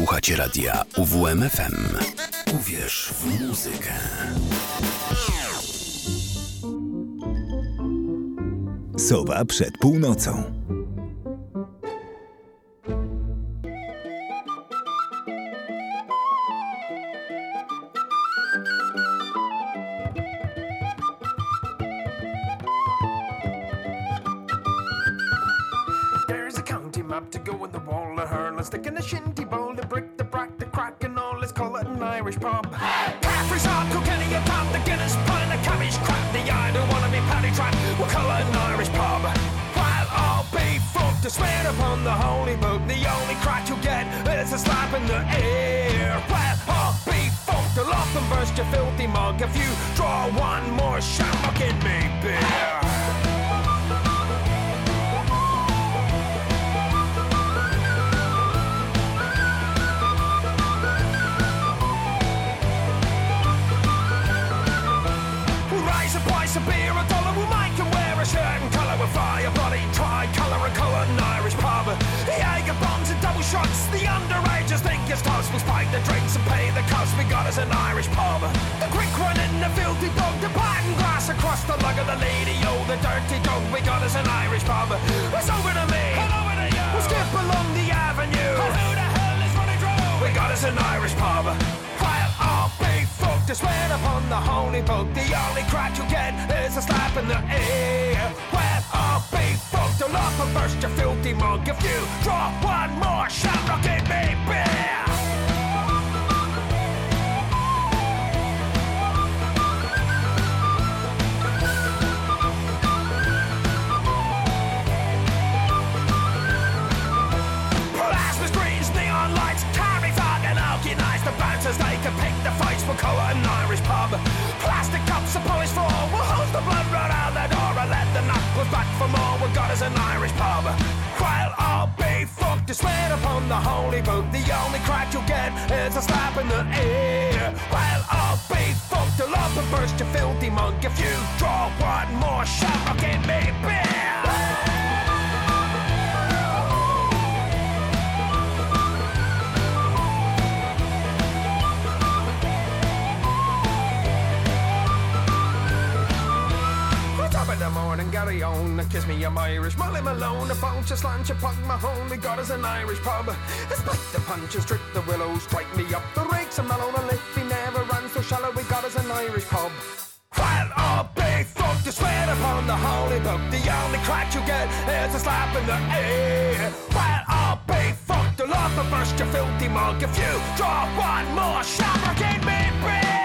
Słuchacie radia UWMFM. Uwierz w muzykę. Sowa przed północą. If you draw one more shamrock in me beer. Rise a price of beer, a dollar. We'll make him wear a shirt and colour with fire, bloody tricolour and colour an Irish pub. The Jager bombs and double shots. The underagers it's toss. We'll spike the drinks and pay the cost. We got us an Irish pub. The quick one in the filthy bog. The pattern glass across the lug of the lady. Oh, the dirty dog. We got us an Irish pub. It's over to me. over to you. We'll skip along the avenue. who the hell is running through? We got us an Irish pub. While all be fucked to swear upon the holy book. The only crack you get is a slap in the ear. Well, all be fucked. I'll off and burst your filthy mug if you draw one more shamrock in me beer. Got an Irish pub. While all be fucked to swear upon the holy book. The only crack you'll get is a slap in the ear. While all be fucked, to love and burst your filthy monk. if you draw one more shamrock in me beer. The morning, Gary on? Kiss me, I'm Irish. Molly Malone, a phone, just lunch, a pug, Mahone. We got us an Irish pub. Spike the punches, trick the willows, strike me up the rakes, and Malone, and if he never runs so shallow, we got us an Irish pub. While all big folk to swear upon the holy book, the only crack you get is a slap in the ear. While all big folk to love and burst your filthy mug if you draw one more shamrock in me beer.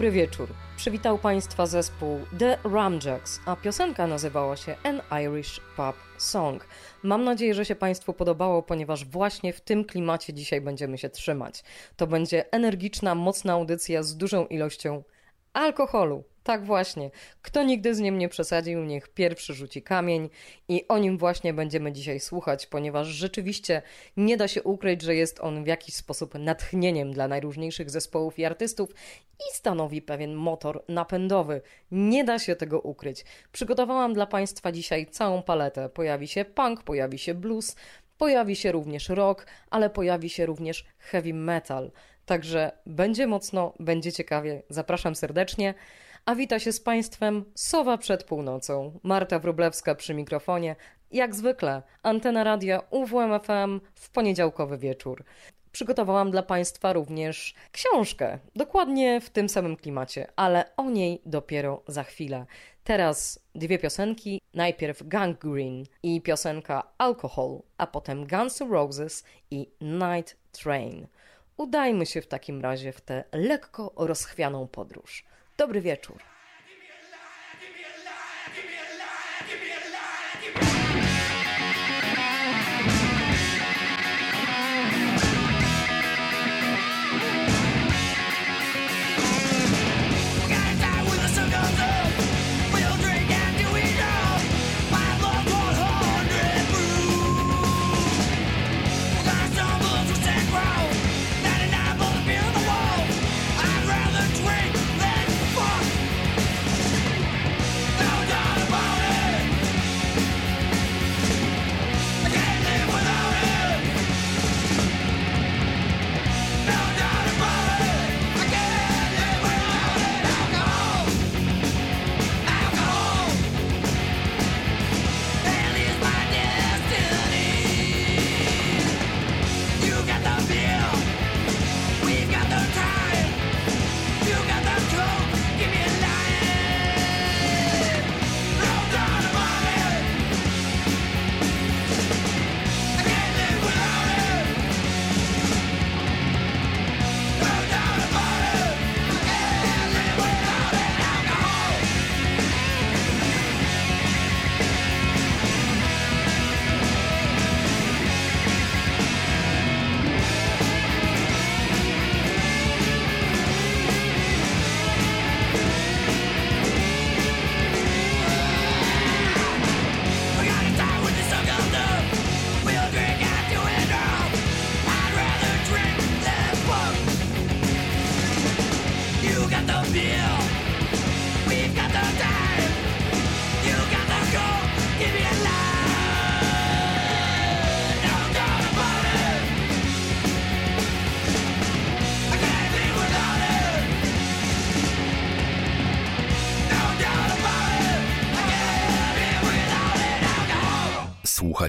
Dobry wieczór. Przywitał Państwa zespół The Ramjacks, a piosenka nazywała się An Irish Pub Song. Mam nadzieję, że się Państwu podobało, ponieważ właśnie w tym klimacie dzisiaj będziemy się trzymać. To będzie energiczna, mocna audycja z dużą ilością alkoholu. Tak właśnie. Kto nigdy z nim nie przesadził, niech pierwszy rzuci kamień i o nim właśnie będziemy dzisiaj słuchać, ponieważ rzeczywiście nie da się ukryć, że jest on w jakiś sposób natchnieniem dla najróżniejszych zespołów i artystów i stanowi pewien motor napędowy. Nie da się tego ukryć. Przygotowałam dla Państwa dzisiaj całą paletę. Pojawi się punk, pojawi się blues, pojawi się również rock, ale pojawi się również heavy metal. Także będzie mocno, będzie ciekawie. Zapraszam serdecznie. A wita się z Państwem Sowa przed północą. Marta Wróblewska przy mikrofonie. Jak zwykle, antena radia UWMFM w poniedziałkowy wieczór. Przygotowałam dla Państwa również książkę, dokładnie w tym samym klimacie, ale o niej dopiero za chwilę. Teraz dwie piosenki, najpierw Gangrene i piosenka Alcohol, a potem Guns N' Roses i Night Train. Udajmy się w takim razie w tę lekko rozchwianą podróż. Dobry wieczór.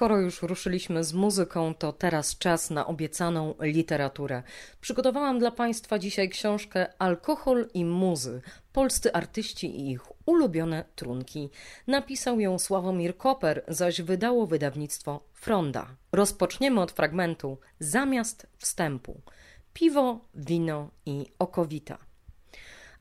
skoro już ruszyliśmy z muzyką, to teraz czas na obiecaną literaturę. Przygotowałam dla Państwa dzisiaj książkę Alkohol i muzy. Polscy artyści i ich ulubione trunki. Napisał ją Sławomir Koper, zaś wydało wydawnictwo Fronda. Rozpoczniemy od fragmentu Zamiast wstępu. Piwo, wino i okowita.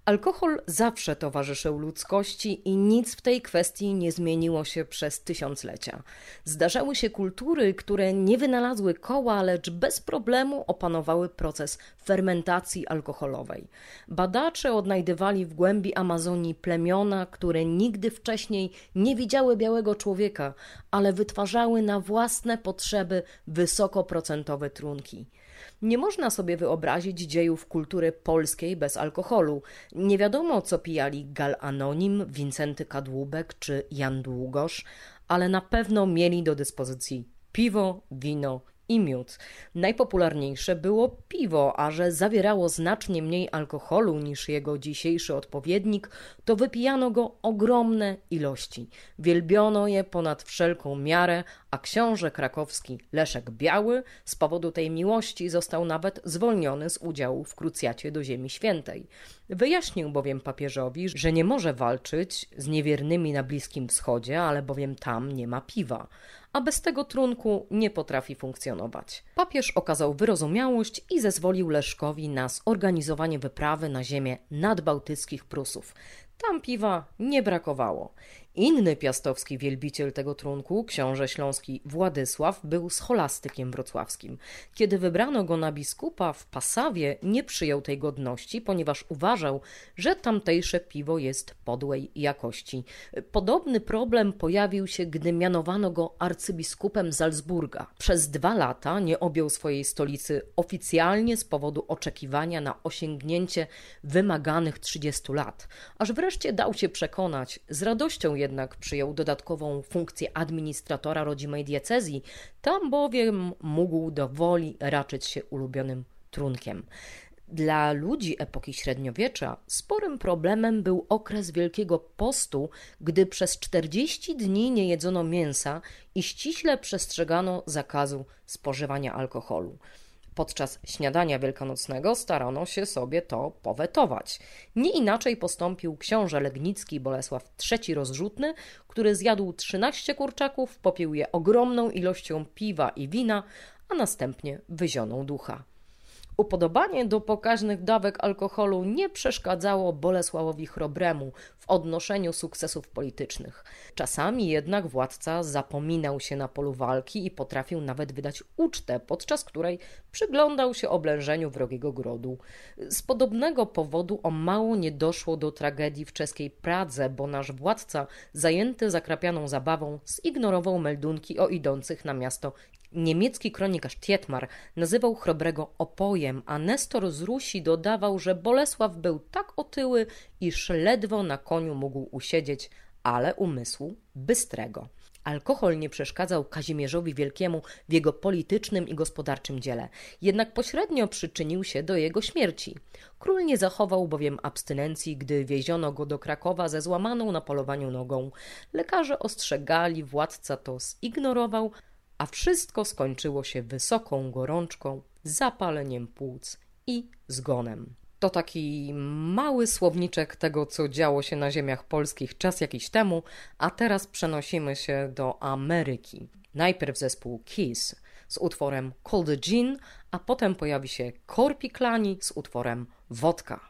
Alkohol zawsze towarzyszył ludzkości i nic w tej kwestii nie zmieniło się przez tysiąclecia. Zdarzały się kultury, które nie wynalazły koła, lecz bez problemu opanowały proces fermentacji alkoholowej. Badacze odnajdywali w głębi Amazonii plemiona, które nigdy wcześniej nie widziały białego człowieka, ale wytwarzały na własne potrzeby wysokoprocentowe trunki. Nie można sobie wyobrazić dziejów kultury polskiej bez alkoholu. Nie wiadomo, co pijali Gal Anonim, Wincenty Kadłubek czy Jan Długosz, ale na pewno mieli do dyspozycji piwo, wino i miód. Najpopularniejsze było piwo, a że zawierało znacznie mniej alkoholu niż jego dzisiejszy odpowiednik, to wypijano go ogromne ilości. Wielbiono je ponad wszelką miarę, a książę krakowski Leszek Biały z powodu tej miłości został nawet zwolniony z udziału w krucjacie do Ziemi Świętej. Wyjaśnił bowiem papieżowi, że nie może walczyć z niewiernymi na Bliskim Wschodzie, ale bowiem tam nie ma piwa a bez tego trunku nie potrafi funkcjonować. Papież okazał wyrozumiałość i zezwolił Leszkowi na zorganizowanie wyprawy na ziemię nadbałtyckich Prusów. Tam piwa nie brakowało. Inny piastowski wielbiciel tego trunku, książę śląski Władysław, był scholastykiem wrocławskim. Kiedy wybrano go na biskupa w Pasawie, nie przyjął tej godności, ponieważ uważał, że tamtejsze piwo jest podłej jakości. Podobny problem pojawił się, gdy mianowano go arcybiskupem Salzburga. Przez dwa lata nie objął swojej stolicy oficjalnie z powodu oczekiwania na osiągnięcie wymaganych 30 lat, aż wreszcie dał się przekonać, z radością jednak przyjął dodatkową funkcję administratora rodzimej diecezji, tam bowiem mógł do woli raczyć się ulubionym trunkiem. Dla ludzi epoki średniowiecza sporym problemem był okres Wielkiego Postu, gdy przez 40 dni nie jedzono mięsa i ściśle przestrzegano zakazu spożywania alkoholu. Podczas śniadania wielkanocnego starano się sobie to powetować. Nie inaczej postąpił książę Legnicki Bolesław III Rozrzutny, który zjadł 13 kurczaków, popił je ogromną ilością piwa i wina, a następnie wyzionął ducha. Upodobanie do pokaźnych dawek alkoholu nie przeszkadzało Bolesławowi Chrobremu odnoszeniu sukcesów politycznych. Czasami jednak władca zapominał się na polu walki i potrafił nawet wydać ucztę, podczas której przyglądał się oblężeniu wrogiego grodu. Z podobnego powodu o mało nie doszło do tragedii w czeskiej Pradze, bo nasz władca, zajęty zakrapianą zabawą, zignorował meldunki o idących na miasto Niemiecki kronikarz Tietmar nazywał Chrobrego opojem, a Nestor z Rusi dodawał, że Bolesław był tak otyły, iż ledwo na koniu mógł usiedzieć, ale umysłu bystrego. Alkohol nie przeszkadzał Kazimierzowi Wielkiemu w jego politycznym i gospodarczym dziele, jednak pośrednio przyczynił się do jego śmierci. Król nie zachował bowiem abstynencji, gdy wieziono go do Krakowa ze złamaną na polowaniu nogą. Lekarze ostrzegali, władca to zignorował, a wszystko skończyło się wysoką gorączką, zapaleniem płuc i zgonem. To taki mały słowniczek tego, co działo się na ziemiach polskich czas jakiś temu, a teraz przenosimy się do Ameryki. Najpierw zespół Kiss z utworem Cold Gin, a potem pojawi się Corpi Klani z utworem Wodka.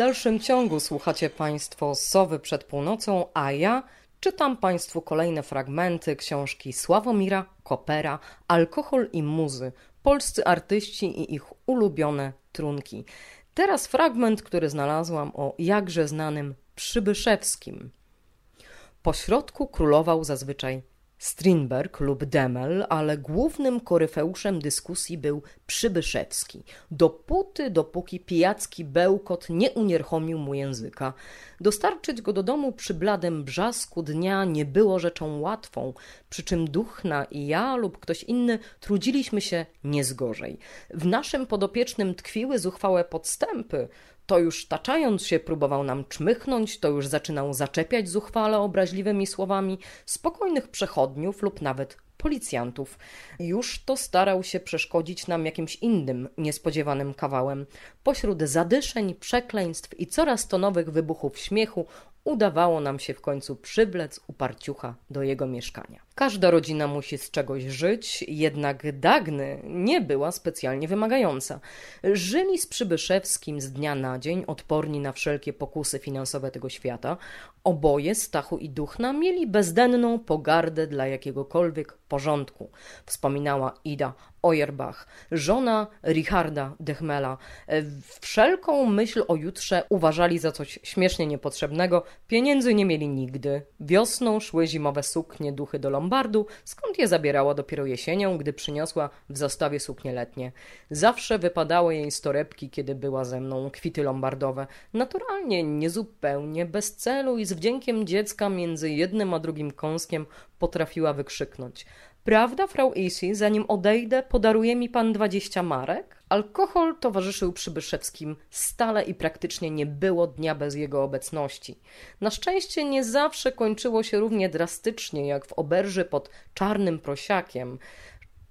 Dalszym ciągu słuchacie Państwo Sowy przed północą, a ja czytam Państwu kolejne fragmenty książki Sławomira Kopera Alkohol i muzy. Polscy artyści i ich ulubione trunki. Teraz fragment, który znalazłam o jakże znanym Przybyszewskim. Po środku królował zazwyczaj Strindberg lub Demel, ale głównym koryfeuszem dyskusji był Przybyszewski. Dopóty, dopóki pijacki bełkot nie unieruchomił mu języka. Dostarczyć go do domu przy bladym brzasku dnia nie było rzeczą łatwą, przy czym Duchna i ja lub ktoś inny trudziliśmy się niezgorzej. W naszym podopiecznym tkwiły zuchwałe podstępy, to już taczając się próbował nam czmychnąć, to już zaczynał zaczepiać zuchwale obraźliwymi słowami spokojnych przechodniów lub nawet policjantów. Już to starał się przeszkodzić nam jakimś innym, niespodziewanym kawałem. Pośród zadyszeń, przekleństw i coraz to nowych wybuchów śmiechu udawało nam się w końcu przywlec uparciucha do jego mieszkania. Każda rodzina musi z czegoś żyć, jednak Dagny nie była specjalnie wymagająca. Żyli z Przybyszewskim z dnia na dzień, odporni na wszelkie pokusy finansowe tego świata. Oboje, Stachu i Duchna, mieli bezdenną pogardę dla jakiegokolwiek porządku, wspominała Ida Oyerbach, żona Richarda Dechmela. Wszelką myśl o jutrze uważali za coś śmiesznie niepotrzebnego, pieniędzy nie mieli nigdy. Wiosną szły zimowe suknie duchy do Lombardu, skąd je zabierała dopiero jesienią, gdy przyniosła w zastawie suknie letnie. Zawsze wypadały jej z torebki, kiedy była ze mną, kwity lombardowe. Naturalnie, niezupełnie, bez celu i z wdziękiem dziecka między jednym a drugim kąskiem potrafiła wykrzyknąć. Prawda, frau Isi, zanim odejdę, podaruje mi pan dwadzieścia marek? Alkohol towarzyszył Przybyszewskim stale i praktycznie nie było dnia bez jego obecności. Na szczęście nie zawsze kończyło się równie drastycznie jak w oberży pod czarnym prosiakiem.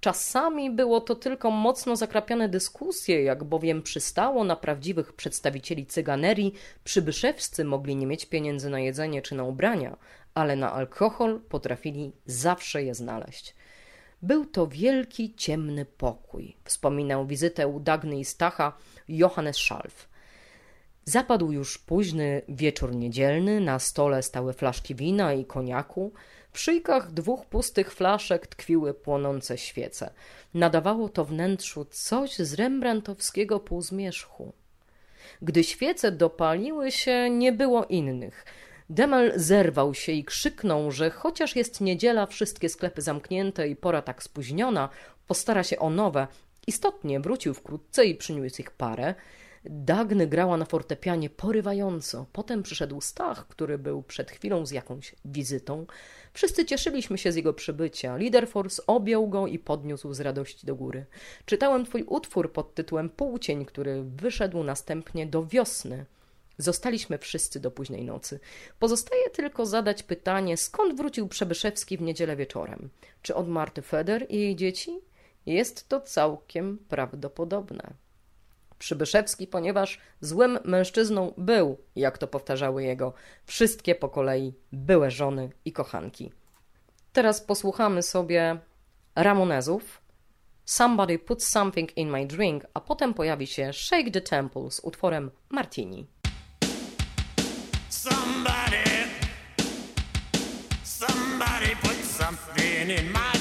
Czasami było to tylko mocno zakrapiane dyskusje, jak bowiem przystało na prawdziwych przedstawicieli cyganerii, przybyszewscy mogli nie mieć pieniędzy na jedzenie czy na ubrania, ale na alkohol potrafili zawsze je znaleźć. Był to wielki, ciemny pokój, wspominał wizytę u Dagny i Stacha Johannes Schalf. Zapadł już późny wieczór niedzielny, na stole stały flaszki wina i koniaku, w szyjkach dwóch pustych flaszek tkwiły płonące świece. Nadawało to wnętrzu coś z rembrandtowskiego półzmierzchu. Gdy świece dopaliły się, nie było innych – Demel zerwał się i krzyknął, że chociaż jest niedziela, wszystkie sklepy zamknięte i pora tak spóźniona, postara się o nowe. Istotnie wrócił wkrótce i przyniósł ich parę. Dagny grała na fortepianie porywająco. Potem przyszedł Stach, który był przed chwilą z jakąś wizytą. Wszyscy cieszyliśmy się z jego przybycia. Liderforce objął go i podniósł z radości do góry. Czytałem twój utwór pod tytułem Półcień, który wyszedł następnie do wiosny. Zostaliśmy wszyscy do późnej nocy. Pozostaje tylko zadać pytanie, skąd wrócił Przebyszewski w niedzielę wieczorem? Czy od Marty Feder i jej dzieci? Jest to całkiem prawdopodobne. Przybyszewski, ponieważ złym mężczyzną był, jak to powtarzały jego wszystkie po kolei były żony i kochanki. Teraz posłuchamy sobie Ramonezów, Somebody Put Something in My Drink, a potem pojawi się Shake the Temple z utworem Martini. Somebody, somebody put something in my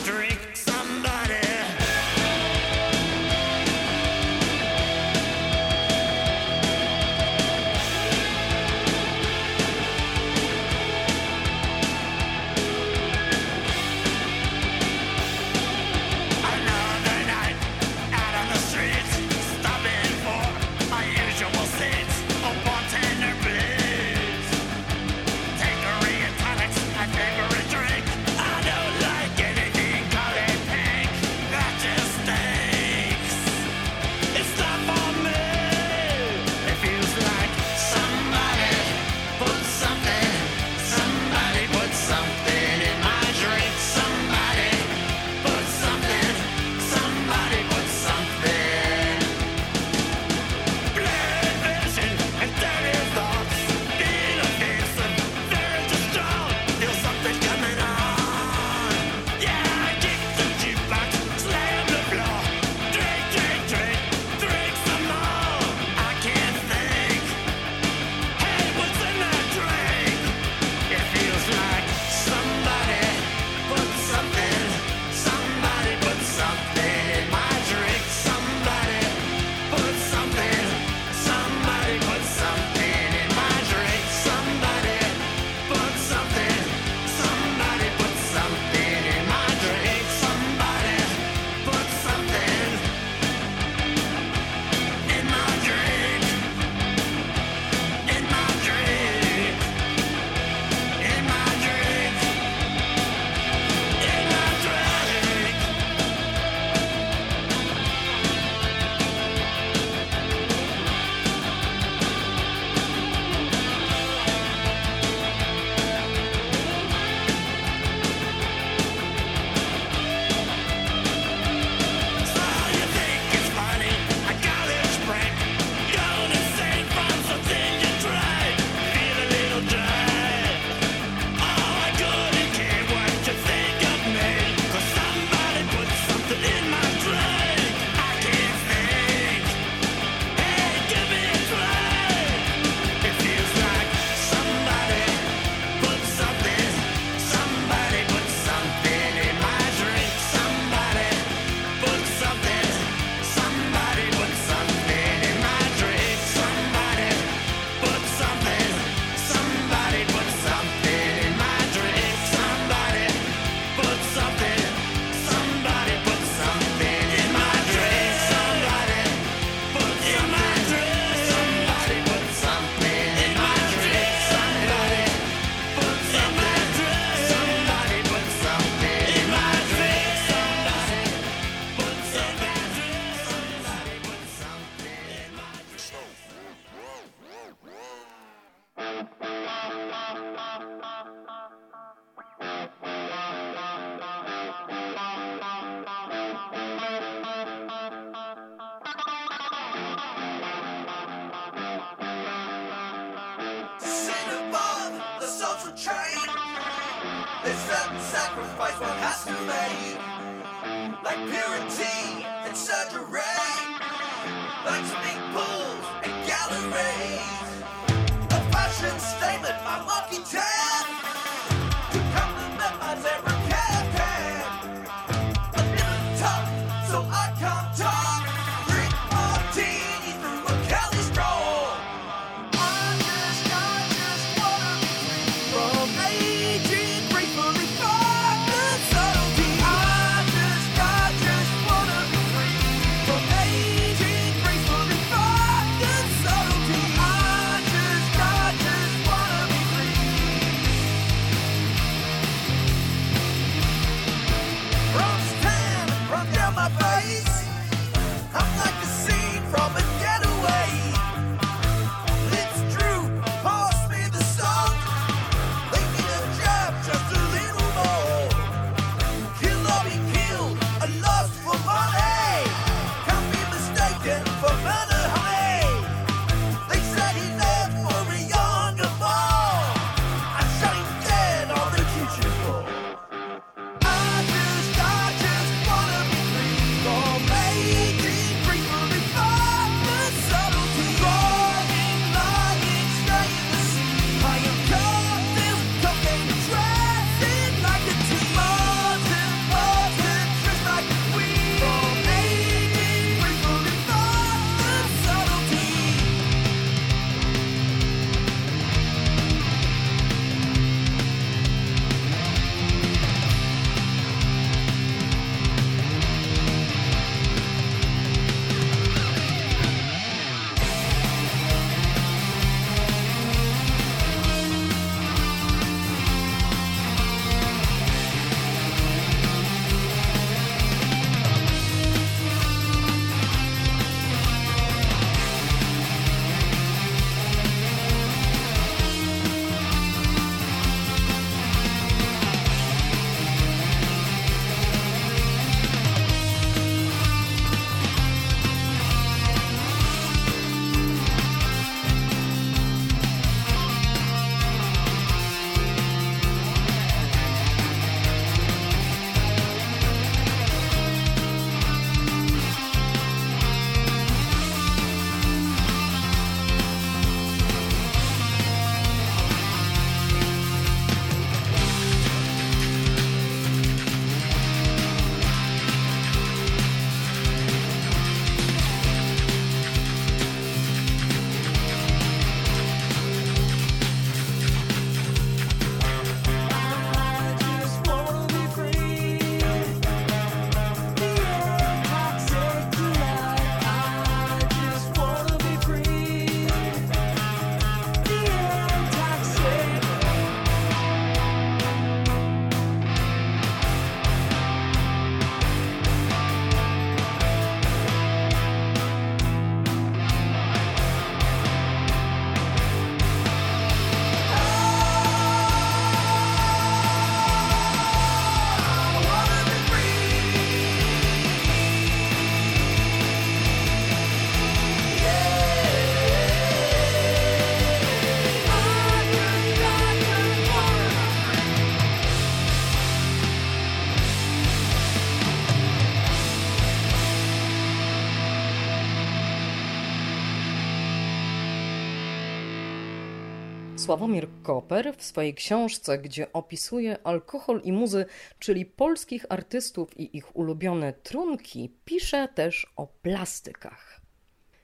Sławomir Koper w swojej książce, gdzie opisuje alkohol i muzy, czyli polskich artystów i ich ulubione trunki, pisze też o plastykach.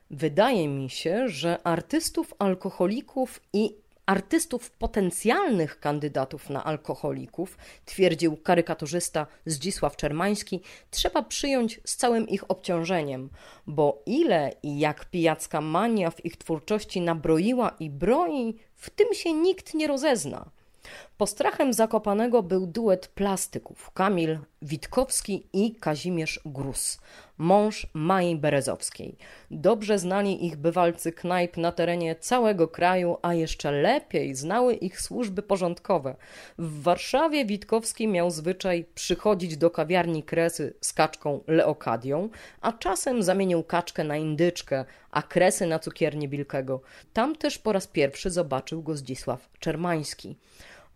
Wydaje mi się, że artystów alkoholików i artystów potencjalnych kandydatów na alkoholików, twierdził karykaturzysta Zdzisław Czermański, trzeba przyjąć z całym ich obciążeniem, bo ile i jak pijacka mania w ich twórczości nabroiła i broi, w tym się nikt nie rozezna. Postrachem Zakopanego był duet plastyków Kamil Witkowski i Kazimierz Grus, mąż Mai Berezowskiej. Dobrze znali ich bywalcy knajp na terenie całego kraju, a jeszcze lepiej znały ich służby porządkowe. W Warszawie Witkowski miał zwyczaj przychodzić do kawiarni Kresy z kaczką Leokadią, a czasem zamienił kaczkę na indyczkę, a Kresy na cukiernię Bilkego. Tam też po raz pierwszy zobaczył go Zdzisław Czermański.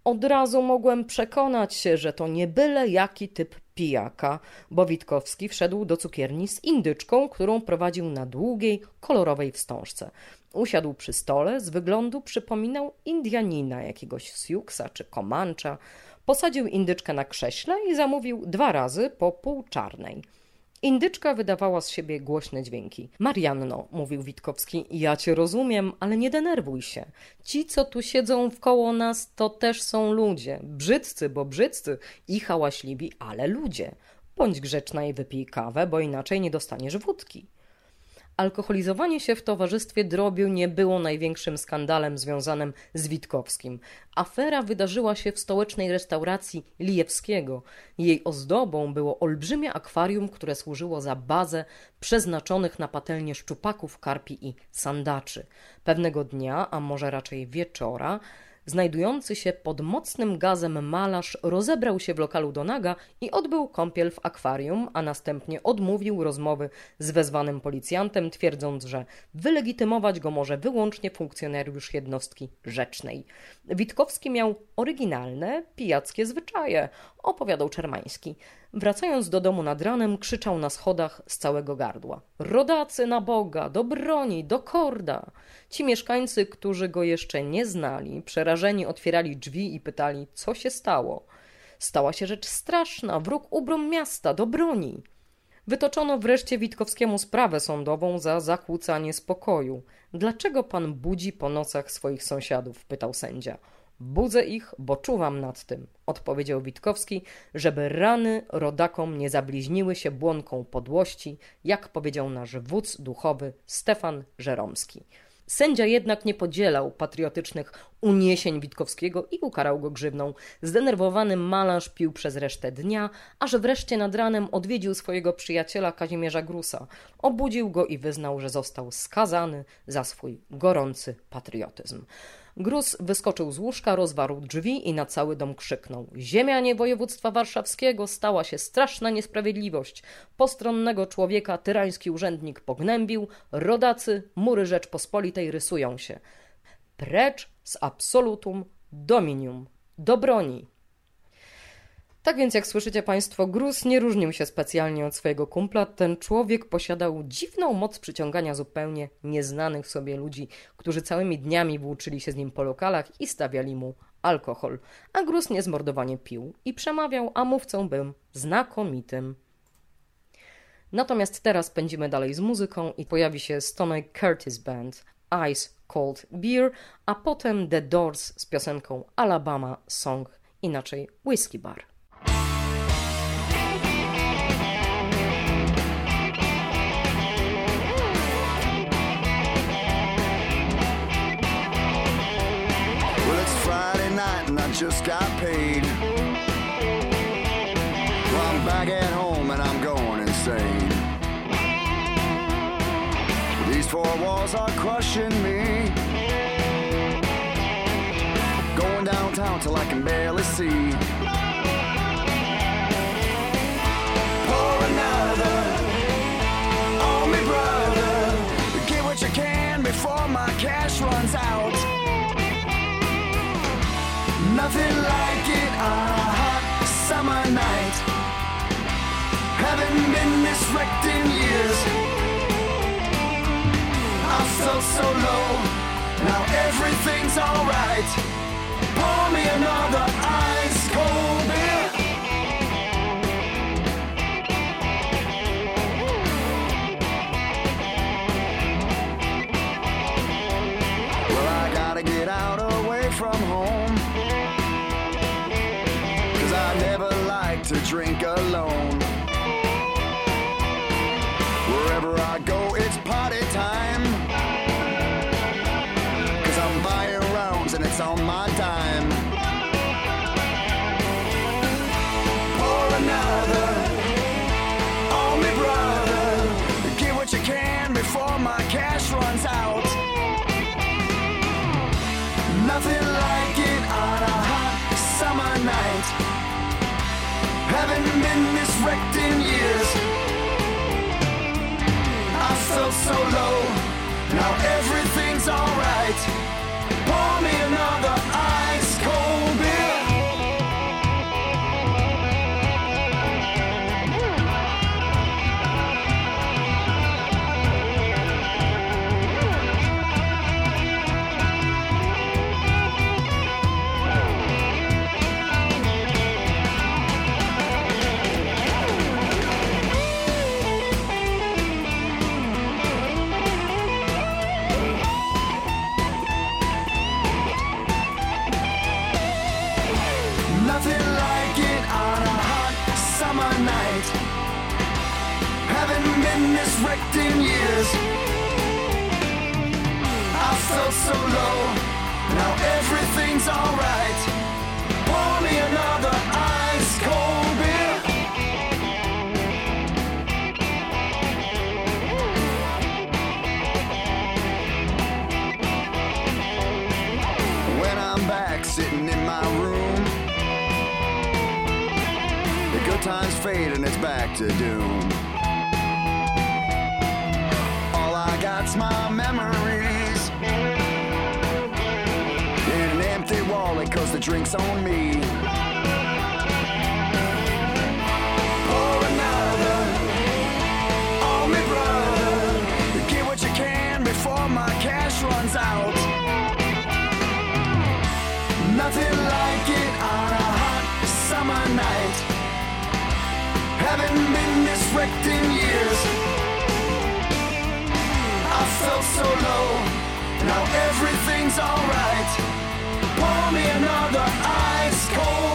Od razu mogłem przekonać się, że to nie byle jaki typ pijaka, bo Witkowski wszedł do cukierni z indyczką, którą prowadził na długiej, kolorowej wstążce. Usiadł przy stole, z wyglądu przypominał Indianina, jakiegoś Siuksa czy Komancza. Posadził indyczkę na krześle i zamówił dwa razy po pół czarnej. Indyczka wydawała z siebie głośne dźwięki. Marianno, mówił Witkowski, ja cię rozumiem, ale nie denerwuj się. Ci, co tu siedzą wkoło nas, to też są ludzie. Brzydcy, bo brzydcy i hałaśliwi, ale ludzie. Bądź grzeczna i wypij kawę, bo inaczej nie dostaniesz wódki. Alkoholizowanie się w towarzystwie drobiu nie było największym skandalem związanym z Witkowskim. Afera wydarzyła się w stołecznej restauracji Lijewskiego. Jej ozdobą było olbrzymie akwarium, które służyło za bazę przeznaczonych na patelnię szczupaków, karpi i sandaczy. Pewnego dnia, a może raczej wieczora, Znajdujący się pod mocnym gazem malarz rozebrał się w lokalu do naga i odbył kąpiel w akwarium, a następnie odmówił rozmowy z wezwanym policjantem, twierdząc, że wylegitymować go może wyłącznie funkcjonariusz jednostki rzecznej. Witkowski miał oryginalne, pijackie zwyczaje, opowiadał Czermański. Wracając do domu nad ranem, krzyczał na schodach z całego gardła. Rodacy na Boga, do broni, do korda! Ci mieszkańcy, którzy go jeszcze nie znali, przerażeni otwierali drzwi i pytali, co się stało. Stała się rzecz straszna, wróg ubrom miasta, do broni. Wytoczono wreszcie Witkowskiemu sprawę sądową za zakłócanie spokoju. Dlaczego pan budzi po nocach swoich sąsiadów? pytał sędzia. Budzę ich, bo czuwam nad tym, odpowiedział Witkowski, żeby rany rodakom nie zabliźniły się błonką podłości, jak powiedział nasz wódz duchowy Stefan Żeromski. Sędzia jednak nie podzielał patriotycznych uniesień Witkowskiego i ukarał go grzywną. Zdenerwowany malarz pił przez resztę dnia, aż wreszcie nad ranem odwiedził swojego przyjaciela Kazimierza Grusa. Obudził go i wyznał, że został skazany za swój gorący patriotyzm. Gruz wyskoczył z łóżka, rozwarł drzwi i na cały dom krzyknął. Ziemianie województwa warszawskiego stała się straszna niesprawiedliwość. Postronnego człowieka tyrański urzędnik pognębił, rodacy, mury Rzeczpospolitej rysują się. Precz z absolutum dominium. Do broni. Tak więc, jak słyszycie Państwo, Gruz nie różnił się specjalnie od swojego kumpla. Ten człowiek posiadał dziwną moc przyciągania zupełnie nieznanych sobie ludzi, którzy całymi dniami włóczyli się z nim po lokalach i stawiali mu alkohol. A Gruz niezmordowanie pił i przemawiał, a mówcą był znakomitym. Natomiast teraz pędzimy dalej z muzyką i pojawi się Stone Curtis Band, Ice Cold Beer, a potem The Doors z piosenką Alabama Song, inaczej Whiskey Bar. Just got paid. Well, I'm back at home and I'm going insane. These four walls are crushing me. Going downtown till I can barely see. Pour another on me, brother. Get what you can before my cash runs out. Nothing like it a hot summer night. Haven't been this wrecked in years. I felt so low, now everything's alright. Pour me another ice drink alone. Haven't been this wrecked in years. I felt so low, now everything's alright. Wrecked in years. I felt so low, now everything's alright. Pour me another ice cold beer. When I'm back sitting in my room, the good times fade and it's back to doom. Got's my memories. In an empty wallet, cause the drink's on me. Pour another oh, brother. Get what you can before my cash runs out. Nothing like it on a hot summer night. Haven't been this wrecked in years. Felt so low, now everything's alright. Pour me another ice cold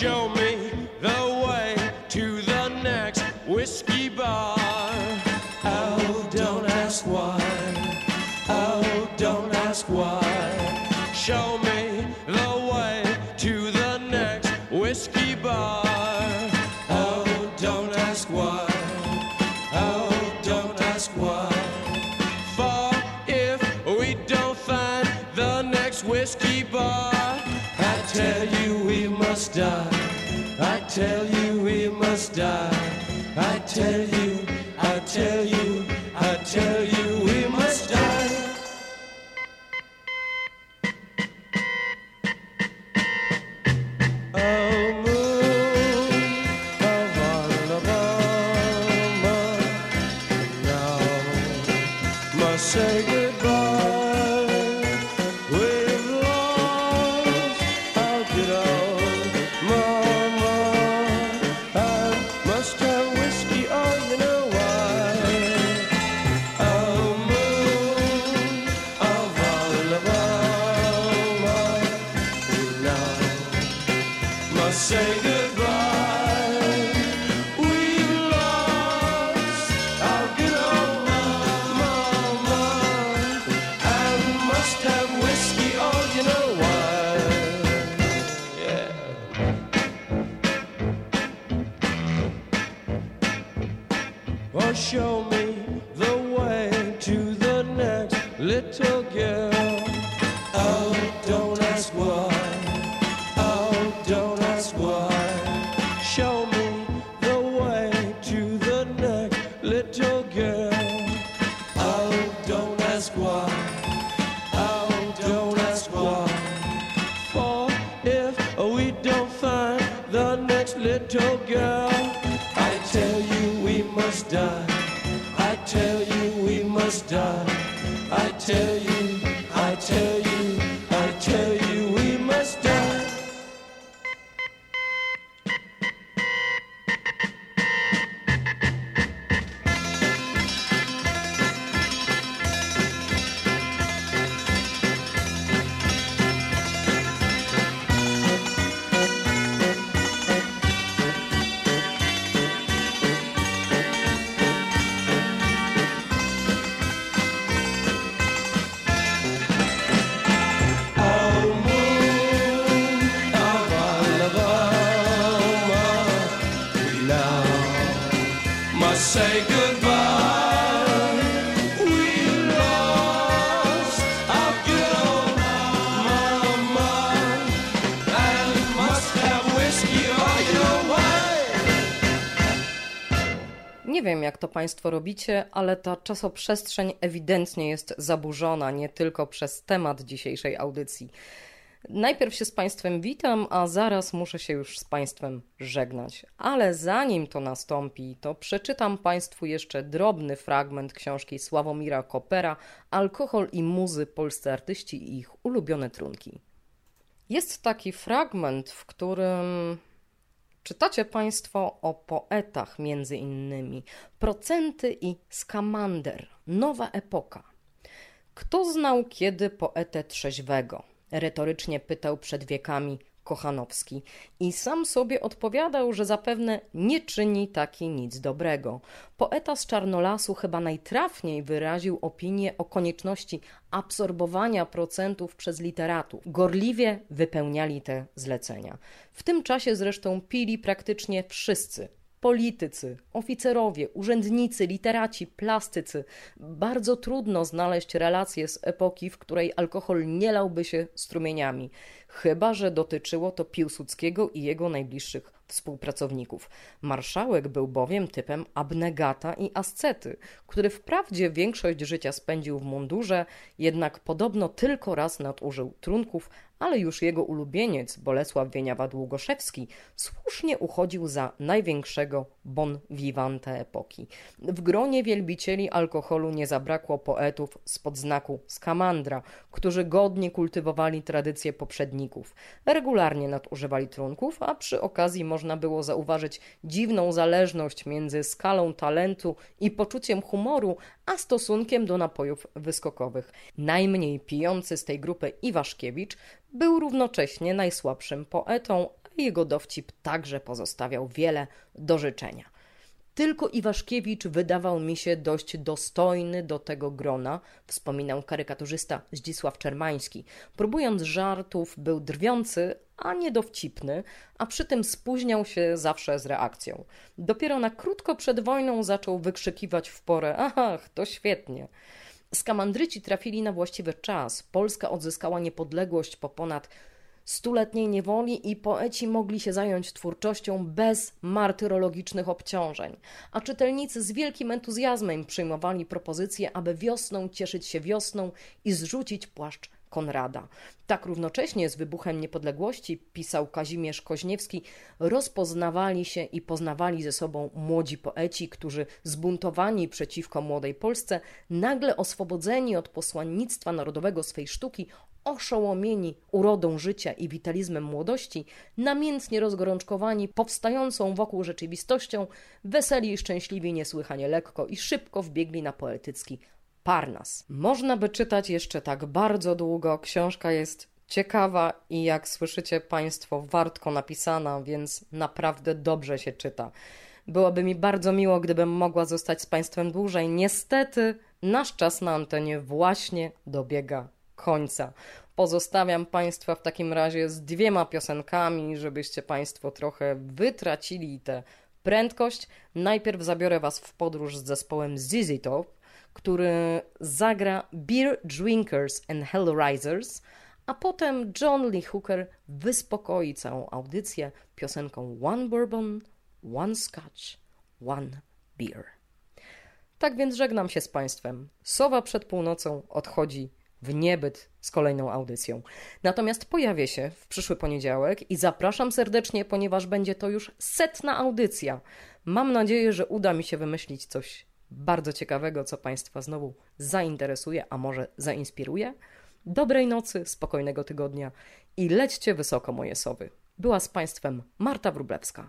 show me the way to the next whiskey bar. I tell you show me the way to the next little girl. Państwo robicie, ale ta czasoprzestrzeń ewidentnie jest zaburzona nie tylko przez temat dzisiejszej audycji. Najpierw się z Państwem witam, a zaraz muszę się już z Państwem żegnać. Ale zanim to nastąpi, to przeczytam Państwu jeszcze drobny fragment książki Sławomira Kopera Alkohol i muzy, polscy artyści i ich ulubione trunki. Jest taki fragment, w którym Czytacie Państwo o poetach, między innymi Procenty i Skamander, nowa epoka. Kto znał kiedy poetę trzeźwego? Retorycznie pytał przed wiekami Kochanowski i sam sobie odpowiadał, że zapewne nie czyni taki nic dobrego. Poeta z Czarnolasu chyba najtrafniej wyraził opinię o konieczności absorbowania procentów przez literatów. Gorliwie wypełniali te zlecenia. W tym czasie zresztą pili praktycznie wszyscy. Politycy, oficerowie, urzędnicy, literaci, plastycy. Bardzo trudno znaleźć relację z epoki, w której alkohol nie lałby się strumieniami, chyba że dotyczyło to Piłsudskiego i jego najbliższych współpracowników. Marszałek był bowiem typem abnegata i ascety, który wprawdzie większość życia spędził w mundurze, jednak podobno tylko raz nadużył trunków, ale już jego ulubieniec Bolesław Wieniawa-Długoszewski słusznie uchodził za największego bon vivante epoki. W gronie wielbicieli alkoholu nie zabrakło poetów spod znaku skamandra, którzy godnie kultywowali tradycje Regularnie nadużywali trunków, a przy okazji można było zauważyć dziwną zależność między skalą talentu i poczuciem humoru, a stosunkiem do napojów wyskokowych. Najmniej pijący z tej grupy Iwaszkiewicz był równocześnie najsłabszym poetą, a jego dowcip także pozostawiał wiele do życzenia. Tylko Iwaszkiewicz wydawał mi się dość dostojny do tego grona, wspominał karykaturzysta Zdzisław Czermański. Próbując żartów, był drwiący, a nie dowcipny, a przy tym spóźniał się zawsze z reakcją. Dopiero na krótko przed wojną zaczął wykrzykiwać w porę: Ach, to świetnie. Skamandryci trafili na właściwy czas. Polska odzyskała niepodległość po ponad stuletniej niewoli i poeci mogli się zająć twórczością bez martyrologicznych obciążeń, a czytelnicy z wielkim entuzjazmem przyjmowali propozycję, aby wiosną cieszyć się wiosną i zrzucić płaszcz Konrada. Tak równocześnie z wybuchem niepodległości, pisał Kazimierz Koźniewski, rozpoznawali się i poznawali ze sobą młodzi poeci, którzy zbuntowani przeciwko młodej Polsce, nagle oswobodzeni od posłannictwa narodowego swej sztuki, oszołomieni urodą życia i witalizmem młodości, namiętnie rozgorączkowani powstającą wokół rzeczywistością, weseli i szczęśliwi niesłychanie lekko i szybko wbiegli na poetycki Parnas. Można by czytać jeszcze tak bardzo długo. Książka jest ciekawa i jak słyszycie Państwo, wartko napisana, więc naprawdę dobrze się czyta. Byłoby mi bardzo miło, gdybym mogła zostać z Państwem dłużej. Niestety, nasz czas na antenie właśnie dobiega końca. Pozostawiam Państwa w takim razie z dwiema piosenkami, żebyście Państwo trochę wytracili tę prędkość. Najpierw zabiorę Was w podróż z zespołem ZZ Top, który zagra Beer Drinkers and Hellraisers, a potem John Lee Hooker wyspokoi całą audycję piosenką One Bourbon, One Scotch, One Beer. Tak więc żegnam się z Państwem. Sowa przed północą odchodzi w niebyt z kolejną audycją. Natomiast pojawię się w przyszły poniedziałek i zapraszam serdecznie, ponieważ będzie to już setna audycja. Mam nadzieję, że uda mi się wymyślić coś bardzo ciekawego, co Państwa znowu zainteresuje, a może zainspiruje. Dobrej nocy, spokojnego tygodnia i lećcie wysoko moje sowy. Była z Państwem Marta Wrublewska.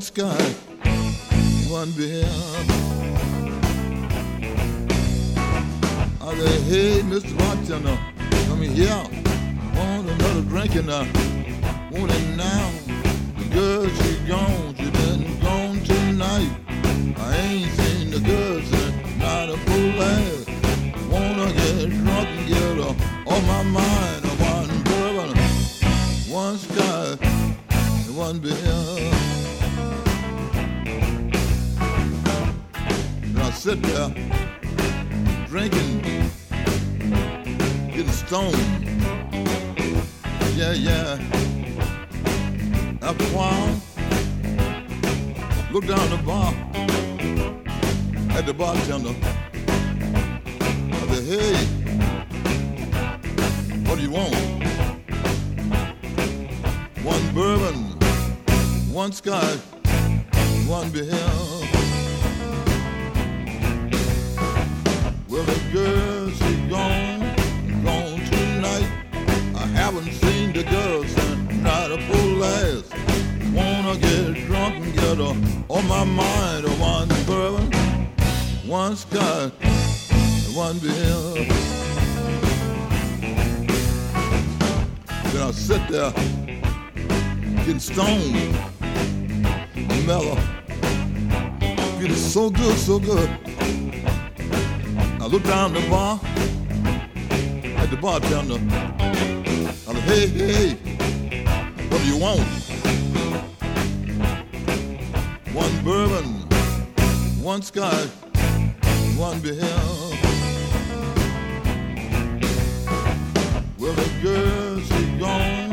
Lord's one beyond. I say, hey, Mr. Bartender, come here. Want another drink and I want it now. sky one beheld. Well, the girl, she gone, gone tonight. I haven't seen the girl since not a fool last. Wanna get drunk and get her on my mind. One bourbon, one sky, one bill. Then I sit there getting stoned mellow, feeling so good, so good. I look down the bar at the bartender. I said, hey, hey, what do you want? One bourbon, one scotch, one beer. Well, the girl, she gone,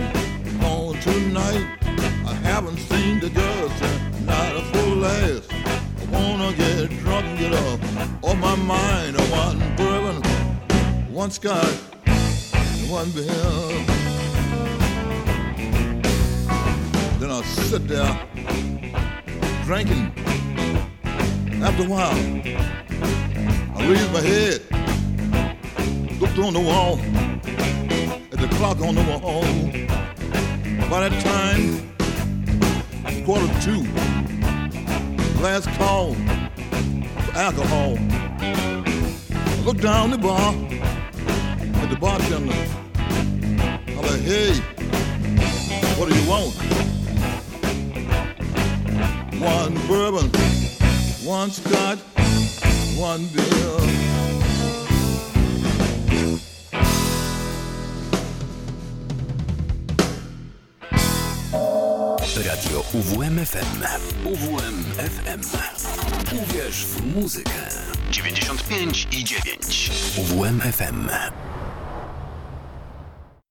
gone tonight. I haven't seen the girl since not a full last. I wanna get drunk and get up on my mind. I want bourbon, one scotch, and one beer. Then I sit there drinking. After a while, I raise my head, looked on the wall, at the clock on the wall. By that time, quarter two, last call for alcohol. I looked down the bar at the bartender. I like, hey, what do you want? One bourbon, one scotch, one beer. Radio UWMFM. UWMFM. Uwierz w muzykę. 95 i 9. UWMFM.